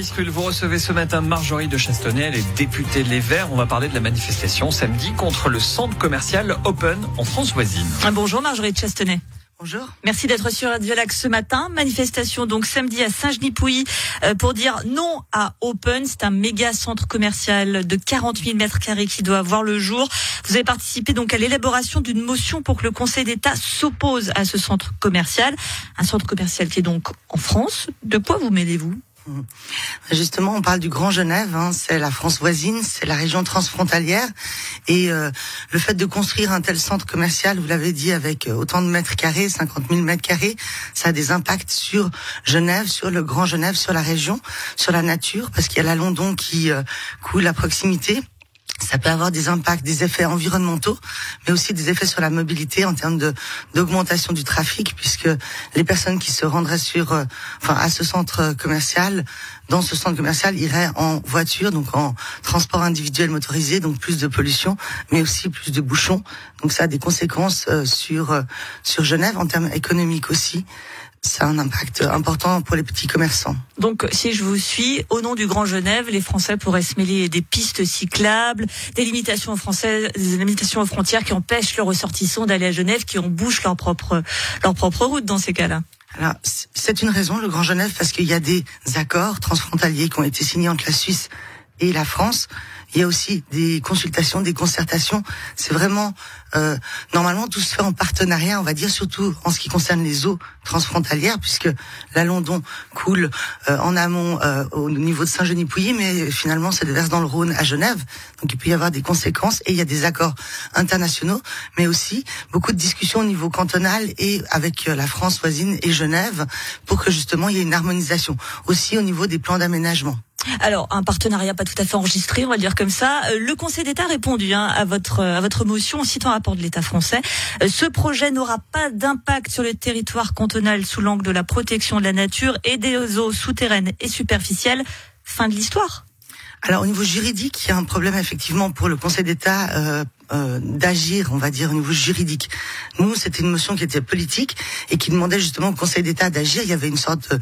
Vous recevez ce matin Marjorie de Chastonnet, elle est députée Les Verts. On va parler de la manifestation samedi contre le centre commercial Open en France voisine. Ah, bonjour Marjorie de Chastonnet. Bonjour. Merci d'être sur Radio Lac ce matin. Manifestation donc samedi à Saint-Genis-Pouilly euh, pour dire non à Open. C'est un méga centre commercial de 40 000 mètres carrés qui doit voir le jour. Vous avez participé donc à l'élaboration d'une motion pour que le Conseil d'État s'oppose à ce centre commercial. Un centre commercial qui est donc en France. De quoi vous mêlez-vous? Justement, on parle du Grand Genève, hein, c'est la France voisine, c'est la région transfrontalière, et euh, le fait de construire un tel centre commercial, vous l'avez dit, avec euh, autant de mètres carrés, 50 000 mètres carrés, ça a des impacts sur Genève, sur le Grand Genève, sur la région, sur la nature, parce qu'il y a la London qui euh, coule à proximité ça peut avoir des impacts, des effets environnementaux, mais aussi des effets sur la mobilité en termes d'augmentation du trafic, puisque les personnes qui se rendraient sur, euh, enfin, à ce centre commercial, dans ce centre commercial, iraient en voiture, donc en transport individuel motorisé, donc plus de pollution, mais aussi plus de bouchons. Donc ça a des conséquences euh, sur euh, sur Genève en termes économiques aussi ça a un impact important pour les petits commerçants. Donc, si je vous suis, au nom du Grand Genève, les Français pourraient se mêler des pistes cyclables, des limitations aux Français, des limitations aux frontières qui empêchent leurs ressortissants d'aller à Genève, qui embouchent leur propre, leur propre route dans ces cas-là. Alors, c'est une raison, le Grand Genève, parce qu'il y a des accords transfrontaliers qui ont été signés entre la Suisse et la France. Il y a aussi des consultations, des concertations. C'est vraiment euh, normalement tout se fait en partenariat, on va dire surtout en ce qui concerne les eaux transfrontalières, puisque la London coule euh, en amont euh, au niveau de Saint-Genis-Pouilly, mais finalement ça déverse dans le Rhône à Genève. Donc il peut y avoir des conséquences et il y a des accords internationaux, mais aussi beaucoup de discussions au niveau cantonal et avec la France voisine et Genève pour que justement il y ait une harmonisation. Aussi au niveau des plans d'aménagement. Alors, un partenariat pas tout à fait enregistré, on va le dire comme ça. Euh, le Conseil d'État a répondu hein, à votre à votre motion en citant un rapport de l'État français. Euh, ce projet n'aura pas d'impact sur le territoire cantonal sous l'angle de la protection de la nature et des eaux souterraines et superficielles. Fin de l'histoire. Alors au niveau juridique, il y a un problème effectivement pour le Conseil d'État euh, euh, d'agir, on va dire, au niveau juridique. Nous, c'était une motion qui était politique et qui demandait justement au Conseil d'État d'agir. Il y avait une sorte,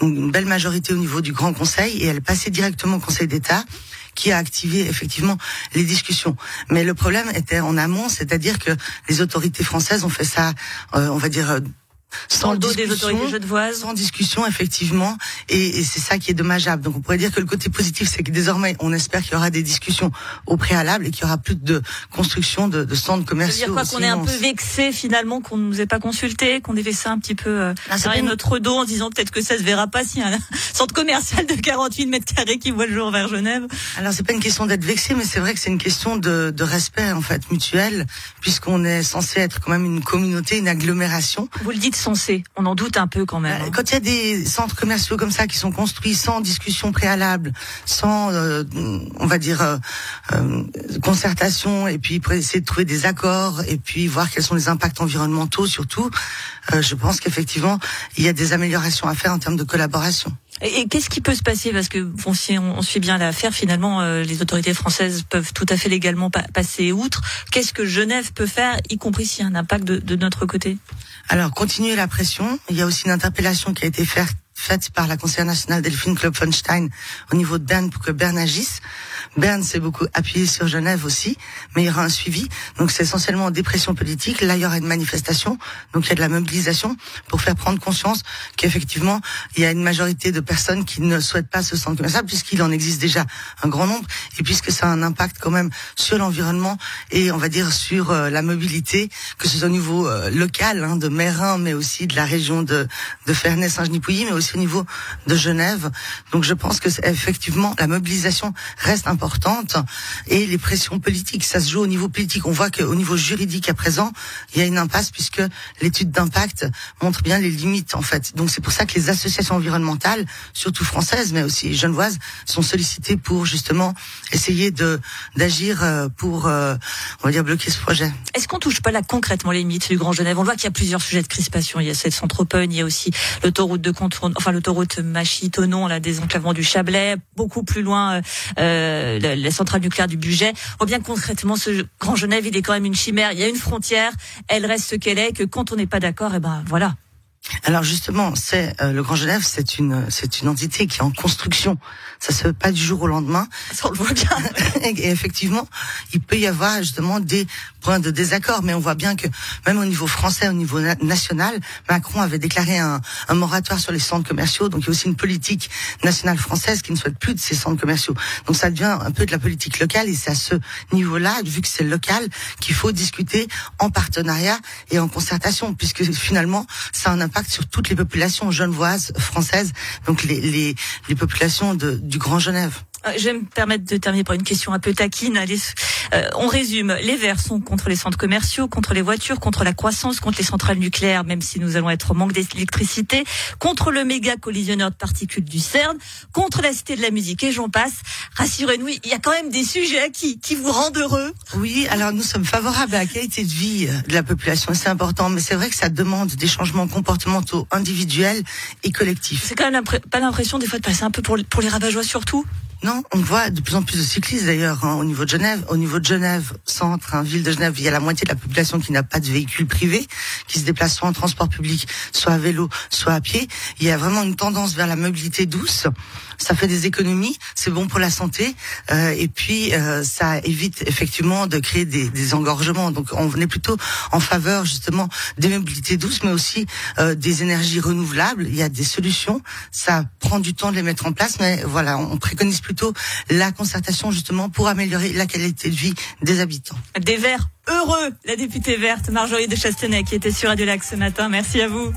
une belle majorité au niveau du Grand Conseil et elle passait directement au Conseil d'État qui a activé effectivement les discussions. Mais le problème était en amont, c'est-à-dire que les autorités françaises ont fait ça, euh, on va dire sans le dos des autorités genevoises. Sans discussion, effectivement. Et, et c'est ça qui est dommageable. Donc on pourrait dire que le côté positif, c'est que désormais, on espère qu'il y aura des discussions au préalable et qu'il y aura plus de construction de, de centres commerciaux. dire quoi qu'on est un peu vexé finalement, qu'on ne nous ait pas consulté, qu'on ait fait ça un petit peu euh, ah, derrière notre dos en disant peut-être que ça se verra pas si un centre commercial de 48 mètres carrés qui voit le jour vers Genève. Alors c'est pas une question d'être vexé, mais c'est vrai que c'est une question de, de respect en fait mutuel, puisqu'on est censé être quand même une communauté, une agglomération. Vous le dites on en doute un peu quand même. Hein. Quand il y a des centres commerciaux comme ça qui sont construits sans discussion préalable, sans, euh, on va dire, euh, euh, concertation, et puis pour essayer de trouver des accords, et puis voir quels sont les impacts environnementaux surtout, je pense qu'effectivement, il y a des améliorations à faire en termes de collaboration. Et, qu'est-ce qui peut se passer Parce que si on, suit bien l'affaire, finalement, les autorités françaises peuvent tout à fait légalement passer outre. Qu'est-ce que Genève peut faire, y compris s'il y a un impact de, notre côté alors, continuer la pression. Il y a aussi une interpellation qui a été faite faite par la conseillère nationale Delphine Klopfenstein au niveau de Berne pour que Berne agisse. Berne s'est beaucoup appuyé sur Genève aussi, mais il y aura un suivi. Donc c'est essentiellement en dépression politique. Là, il y aura une manifestation, donc il y a de la mobilisation pour faire prendre conscience qu'effectivement, il y a une majorité de personnes qui ne souhaitent pas ce centre commercial, puisqu'il en existe déjà un grand nombre, et puisque ça a un impact quand même sur l'environnement et on va dire sur euh, la mobilité, que ce soit au niveau euh, local, hein, de Mérin, mais aussi de la région de, de Ferney-Saint-Genis-Pouilly, mais aussi au niveau de Genève. Donc je pense que effectivement la mobilisation reste importante et les pressions politiques, ça se joue au niveau politique. On voit qu'au niveau juridique à présent, il y a une impasse puisque l'étude d'impact montre bien les limites en fait. Donc c'est pour ça que les associations environnementales, surtout françaises mais aussi genevoises, sont sollicitées pour justement essayer de d'agir euh, pour euh, on va dire bloquer ce projet. Est-ce qu'on touche pas là concrètement les limites du Grand Genève? On voit qu'il y a plusieurs sujets de crispation. Il y a cette centre open, il y a aussi l'autoroute de contour enfin l'autoroute Machy-Tonon, la désenclavement du Chablais, beaucoup plus loin euh, la, centrale nucléaire du budget. Voit bien concrètement ce Grand Genève, il est quand même une chimère. Il y a une frontière, elle reste ce qu'elle est, que quand on n'est pas d'accord, et eh ben voilà. Alors justement, c'est euh, le Grand Genève, c'est une c'est une entité qui est en construction. Ça se fait pas du jour au lendemain. Ça, on le voit bien. et effectivement, il peut y avoir justement des points de désaccord, mais on voit bien que même au niveau français, au niveau national, Macron avait déclaré un, un, moratoire sur les centres commerciaux. Donc il y a aussi une politique nationale française qui ne souhaite plus de ces centres commerciaux. Donc ça devient un peu de la politique locale et c'est à ce niveau-là, vu que c'est local, qu'il faut discuter en partenariat et en concertation, puisque finalement ça a un impact sur toutes les populations genevoises, françaises, donc les, les, les populations de, du Grand Genève. Euh, je vais me permettre de terminer par une question un peu taquine. Allez, euh, on résume. Les Verts sont contre les centres commerciaux, contre les voitures, contre la croissance, contre les centrales nucléaires, même si nous allons être au manque d'électricité, contre le méga collisionneur de particules du CERN, contre la cité de la musique et j'en passe. Rassurez-nous, il y a quand même des sujets qui, qui vous rendent heureux. Oui, alors nous sommes favorables à la qualité de vie de la population, c'est important, mais c'est vrai que ça demande des changements comportementaux individuels et collectifs. C'est quand même pas l'impression des fois de passer un peu pour, pour les rabat surtout non, on voit de plus en plus de cyclistes d'ailleurs hein, au niveau de Genève. Au niveau de Genève, centre, hein, ville de Genève, il y a la moitié de la population qui n'a pas de véhicule privé, qui se déplace soit en transport public, soit à vélo, soit à pied. Il y a vraiment une tendance vers la mobilité douce ça fait des économies, c'est bon pour la santé, euh, et puis euh, ça évite effectivement de créer des, des, engorgements. Donc on venait plutôt en faveur justement des mobilités douces, mais aussi euh, des énergies renouvelables. Il y a des solutions, ça prend du temps de les mettre en place, mais voilà, on préconise plutôt la concertation justement pour améliorer la qualité de vie des habitants. Des verts heureux, la députée verte Marjorie de Chastenay qui était sur Radio Lac ce matin. Merci à vous.